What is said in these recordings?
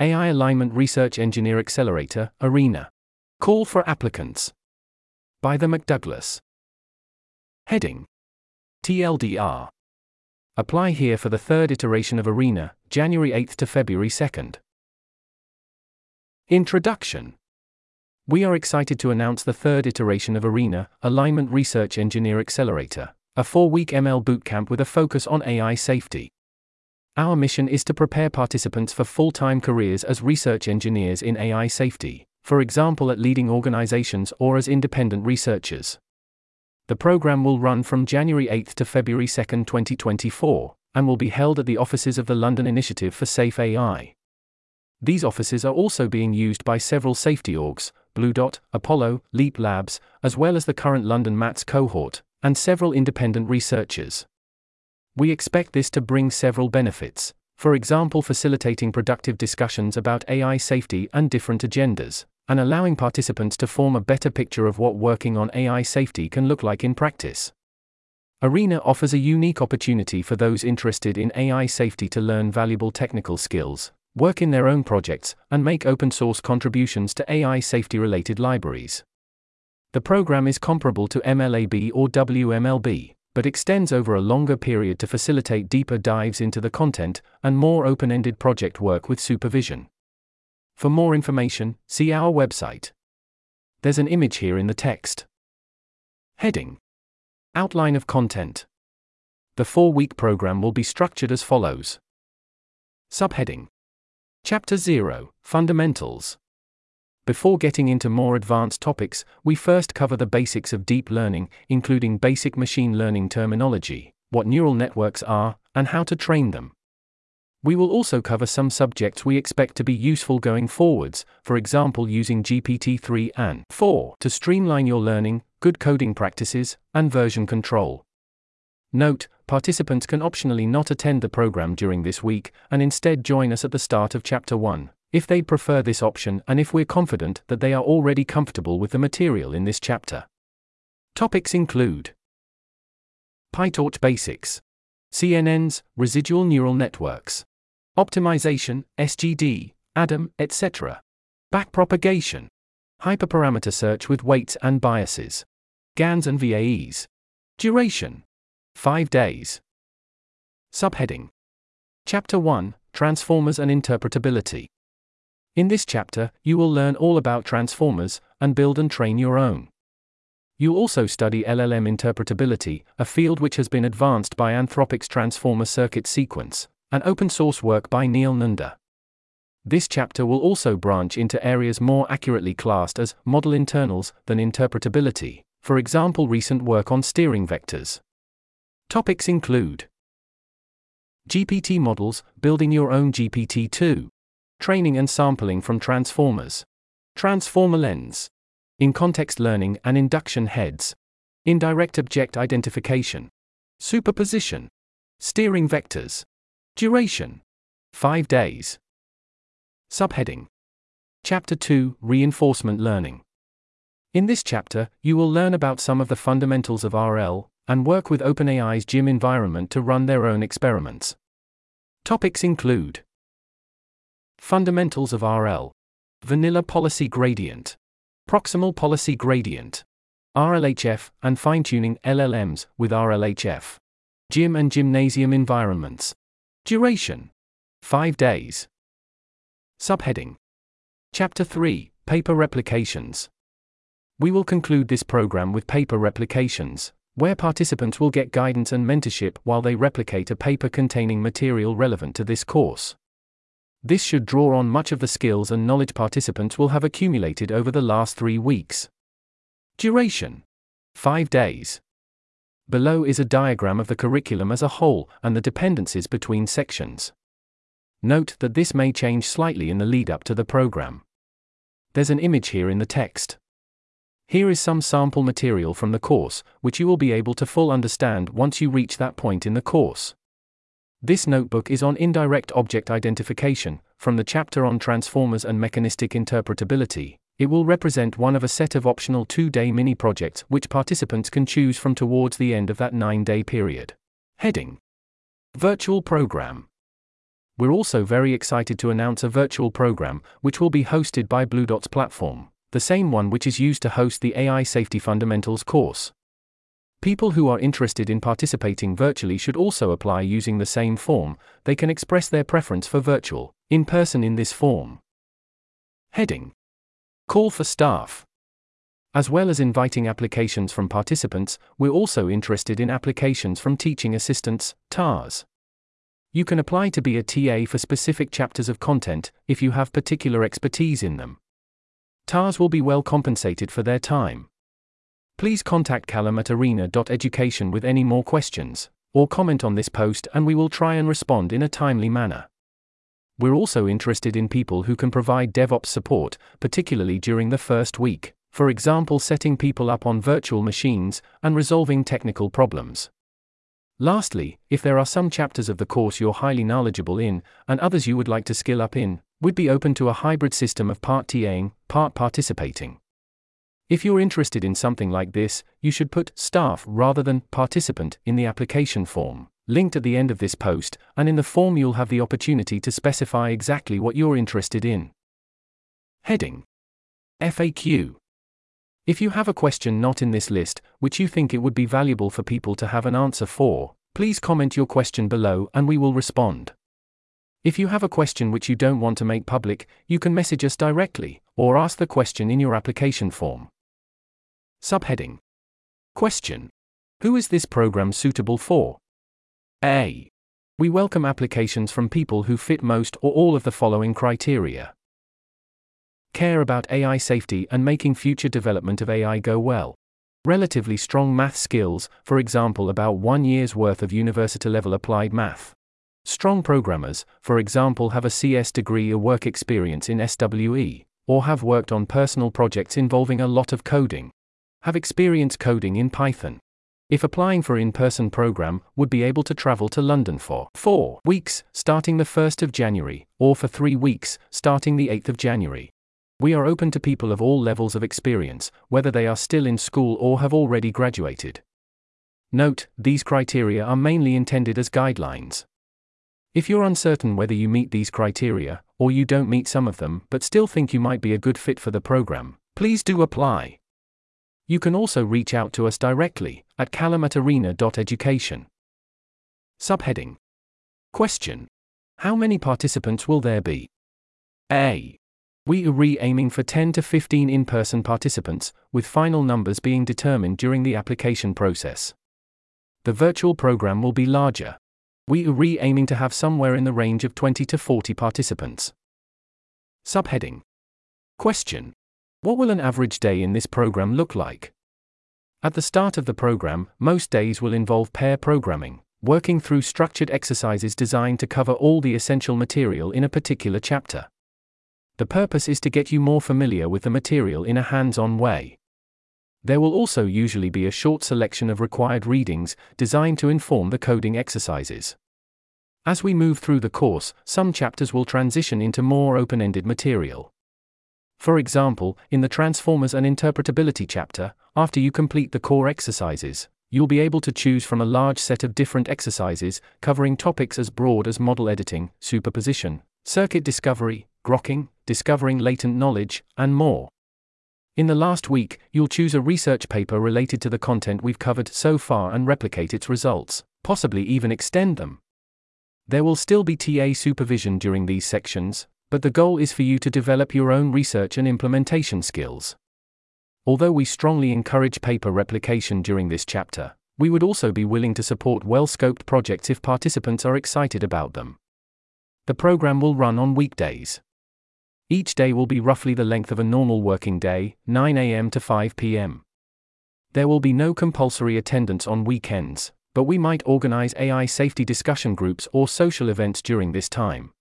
AI Alignment Research Engineer Accelerator, ARENA. Call for applicants. By the McDouglas. Heading TLDR. Apply here for the third iteration of ARENA, January 8th to February 2nd. Introduction We are excited to announce the third iteration of ARENA, Alignment Research Engineer Accelerator, a four week ML bootcamp with a focus on AI safety. Our mission is to prepare participants for full time careers as research engineers in AI safety, for example at leading organizations or as independent researchers. The program will run from January 8 to February 2, 2024, and will be held at the offices of the London Initiative for Safe AI. These offices are also being used by several safety orgs, Blue Dot, Apollo, Leap Labs, as well as the current London MATS cohort, and several independent researchers. We expect this to bring several benefits, for example, facilitating productive discussions about AI safety and different agendas, and allowing participants to form a better picture of what working on AI safety can look like in practice. Arena offers a unique opportunity for those interested in AI safety to learn valuable technical skills, work in their own projects, and make open source contributions to AI safety related libraries. The program is comparable to MLAB or WMLB, but extends over a longer period to facilitate deeper dives into the content and more open ended project work with supervision. For more information, see our website. There's an image here in the text. Heading Outline of content. The four week program will be structured as follows Subheading Chapter 0 Fundamentals. Before getting into more advanced topics, we first cover the basics of deep learning, including basic machine learning terminology, what neural networks are, and how to train them. We will also cover some subjects we expect to be useful going forwards, for example, using GPT 3 and 4 to streamline your learning, good coding practices, and version control. Note, participants can optionally not attend the program during this week and instead join us at the start of Chapter 1, if they prefer this option and if we're confident that they are already comfortable with the material in this chapter. Topics include PyTorch Basics, CNNs, Residual Neural Networks, Optimization, SGD, ADAM, etc., Backpropagation, Hyperparameter Search with Weights and Biases, GANs and VAEs, Duration, 5 days. Subheading Chapter 1 Transformers and Interpretability. In this chapter, you will learn all about transformers and build and train your own. You'll also study LLM interpretability, a field which has been advanced by Anthropic's Transformer Circuit Sequence, an open source work by Neel Nanda. This chapter will also branch into areas more accurately classed as model internals than interpretability, for example, recent work on steering vectors. Topics include GPT models, building your own GPT 2, training and sampling from transformers, TransformerLens, in context learning and induction heads, indirect object identification, superposition, steering vectors, duration, 5 days. Subheading. Chapter 2 Reinforcement Learning. In this chapter, you will learn about some of the fundamentals of RL, and work with OpenAI's GYM environment to run their own experiments. Topics include Fundamentals of RL, Vanilla Policy Gradient, Proximal Policy Gradient, RLHF, and fine tuning LLMs with RLHF, GYM and gymnasium environments. Duration 5 days. Subheading Chapter 3 Paper Replications. We will conclude this program with paper replications, where participants will get guidance and mentorship while they replicate a paper containing material relevant to this course. This should draw on much of the skills and knowledge participants will have accumulated over the last three weeks. Duration 5 days. Below is a diagram of the curriculum as a whole and the dependencies between sections. Note that this may change slightly in the lead up to the program. There's an image here in the text. Here is some sample material from the course, which you will be able to full understand once you reach that point in the course. This notebook is on indirect object identification, from the chapter on transformers and mechanistic interpretability. It will represent one of a set of optional two day mini projects which participants can choose from towards the end of that nine day period. Heading Virtual Program We're also very excited to announce a virtual program, which will be hosted by Blue Dot's platform, the same one which is used to host the AI Safety Fundamentals course. People who are interested in participating virtually should also apply using the same form, they can express their preference for virtual, in person in this form. Heading Call for staff. As well as inviting applications from participants, we're also interested in applications from teaching assistants, TAs. You can apply to be a TA for specific chapters of content if you have particular expertise in them. TAs will be well compensated for their time. Please contact Callum at arena.education with any more questions, or comment on this post and we will try and respond in a timely manner. We're also interested in people who can provide DevOps support, particularly during the first week, for example, setting people up on virtual machines and resolving technical problems. Lastly, if there are some chapters of the course you're highly knowledgeable in, and others you would like to skill up in, we'd be open to a hybrid system of part TAing, part participating. If you're interested in something like this, you should put staff rather than participant in the application form, linked at the end of this post, and in the form you'll have the opportunity to specify exactly what you're interested in. Heading FAQ if you have a question not in this list, which you think it would be valuable for people to have an answer for, please comment your question below and we will respond. If you have a question which you don't want to make public, you can message us directly, or ask the question in your application form. Subheading Question Who is this program suitable for? A. We welcome applications from people who fit most or all of the following criteria care about AI safety and making future development of AI go well. Relatively strong math skills, for example, about one year's worth of university level applied math. Strong programmers, for example, have a CS degree or work experience in SWE, or have worked on personal projects involving a lot of coding. Have experience coding in Python. If applying for in-person program, would be able to travel to London for 4 weeks starting the 1st of January or for 3 weeks starting the 8th of January. We are open to people of all levels of experience, whether they are still in school or have already graduated. Note, these criteria are mainly intended as guidelines. If you're uncertain whether you meet these criteria, or you don't meet some of them but still think you might be a good fit for the program, please do apply. You can also reach out to us directly at callum@arena.education. Subheading Question How many participants will there be? A. We are re-aiming for 10 to 15 in-person participants, with final numbers being determined during the application process. The virtual program will be larger. We are re-aiming to have somewhere in the range of 20 to 40 participants. Subheading Question What will an average day in this program look like? At the start of the program, most days will involve pair programming, working through structured exercises designed to cover all the essential material in a particular chapter. The purpose is to get you more familiar with the material in a hands on way. There will also usually be a short selection of required readings, designed to inform the coding exercises. As we move through the course, some chapters will transition into more open ended material. For example, in the Transformers and Interpretability chapter, after you complete the core exercises, you'll be able to choose from a large set of different exercises, covering topics as broad as model editing, superposition, circuit discovery, grokking, discovering latent knowledge, and more. In the last week, you'll choose a research paper related to the content we've covered so far and replicate its results, possibly even extend them. There will still be TA supervision during these sections, but the goal is for you to develop your own research and implementation skills. Although we strongly encourage paper replication during this chapter, we would also be willing to support well scoped projects if participants are excited about them. The program will run on weekdays. Each day will be roughly the length of a normal working day, 9 a.m. to 5 p.m. There will be no compulsory attendance on weekends, but we might organize AI safety discussion groups or social events during this time.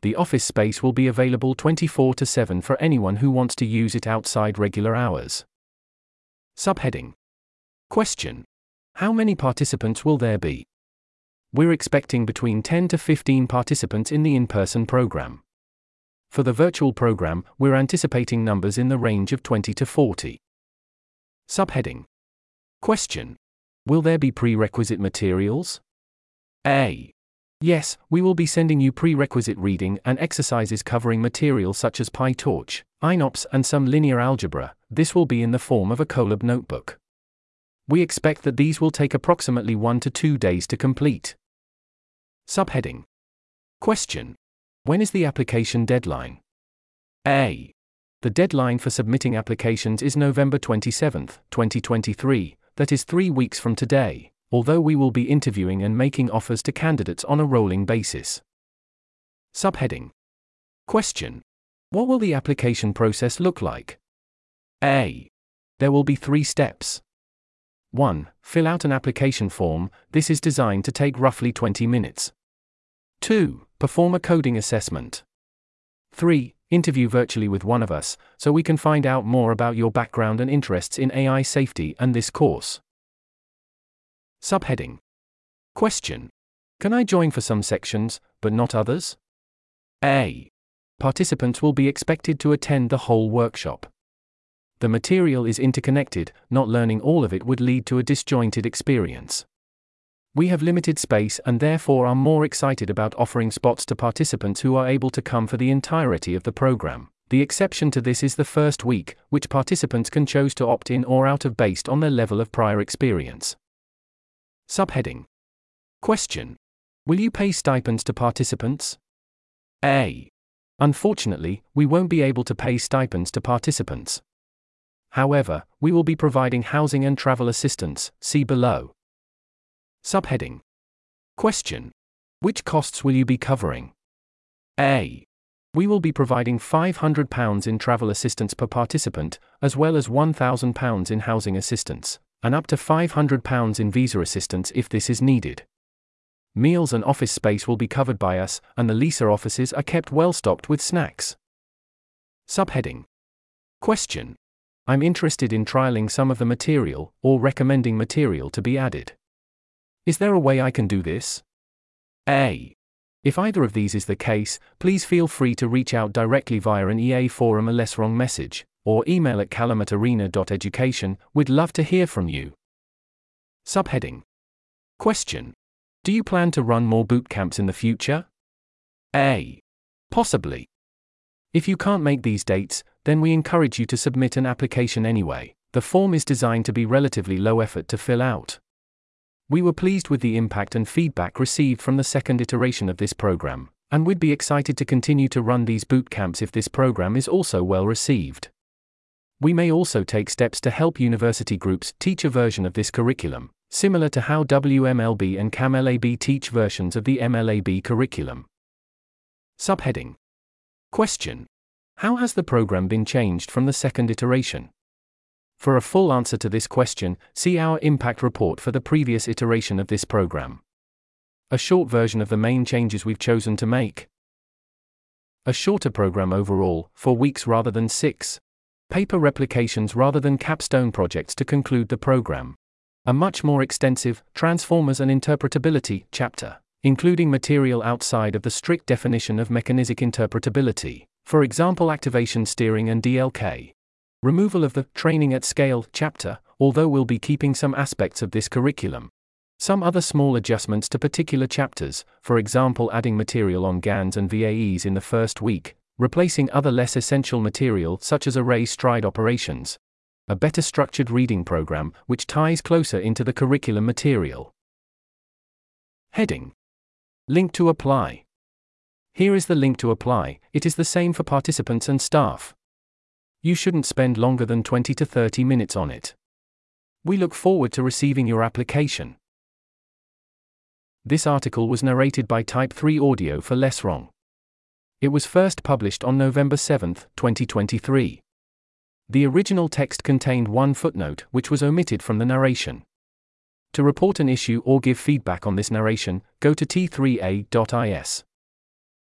The office space will be available 24 7 for anyone who wants to use it outside regular hours. Subheading Question How many participants will there be? We're expecting between 10 to 15 participants in the in person program. For the virtual program, we're anticipating numbers in the range of 20 to 40. Subheading Question Will there be prerequisite materials? A. Yes, we will be sending you prerequisite reading and exercises covering material such as PyTorch, einops, and some linear algebra. This will be in the form of a Colab notebook. We expect that these will take approximately 1 to 2 days to complete. Subheading Question When is the application deadline? A. The deadline for submitting applications is November 27, 2023, that is three weeks from today, although we will be interviewing and making offers to candidates on a rolling basis. Subheading Question What will the application process look like? A. There will be three steps. 1. Fill out an application form, this is designed to take roughly 20 minutes. 2. Perform a coding assessment. 3. Interview virtually with one of us, so we can find out more about your background and interests in AI safety and this course. Subheading Question Can I join for some sections, but not others? A. Participants will be expected to attend the whole workshop. The material is interconnected, not learning all of it would lead to a disjointed experience. We have limited space and therefore are more excited about offering spots to participants who are able to come for the entirety of the program. The exception to this is the first week, which participants can choose to opt in or out of based on their level of prior experience. Subheading Question Will you pay stipends to participants? A. Unfortunately, we won't be able to pay stipends to participants. However, we will be providing housing and travel assistance, see below. Subheading Question Which costs will you be covering? A. We will be providing £500 in travel assistance per participant, as well as £1,000 in housing assistance, and up to £500 in visa assistance if this is needed. Meals and office space will be covered by us, and the LISA offices are kept well stocked with snacks. Subheading Question I'm interested in trialing some of the material, or recommending material to be added. Is there a way I can do this? A. If either of these is the case, please feel free to reach out directly via an EA forum or less wrong message, or email at callum@arena.education, we'd love to hear from you. Subheading Question Do you plan to run more boot camps in the future? A. Possibly. If you can't make these dates, then we encourage you to submit an application anyway. The form is designed to be relatively low effort to fill out. We were pleased with the impact and feedback received from the second iteration of this program, and we'd be excited to continue to run these boot camps if this program is also well received. We may also take steps to help university groups teach a version of this curriculum, similar to how WMLB and CAMLAB teach versions of the MLAB curriculum. Subheading Question how has the program been changed from the second iteration? For a full answer to this question, see our impact report for the previous iteration of this program. A short version of the main changes we've chosen to make. A shorter program overall, for weeks rather than six. Paper replications rather than capstone projects to conclude the program. A much more extensive, Transformers and Interpretability chapter, including material outside of the strict definition of mechanistic interpretability for example activation steering and DLK. Removal of the Training at Scale chapter, although we'll be keeping some aspects of this curriculum. Some other small adjustments to particular chapters, for example adding material on GANs and VAEs in the first week, replacing other less essential material such as array stride operations. A better structured reading program, which ties closer into the curriculum material. Heading Link to apply. Here is the link to apply, it is the same for participants and staff. You shouldn't spend longer than 20 to 30 minutes on it. We look forward to receiving your application. This article was narrated by Type 3 Audio for Less Wrong. It was first published on November 7, 2023. The original text contained one footnote which was omitted from the narration. To report an issue or give feedback on this narration, go to t3a.is.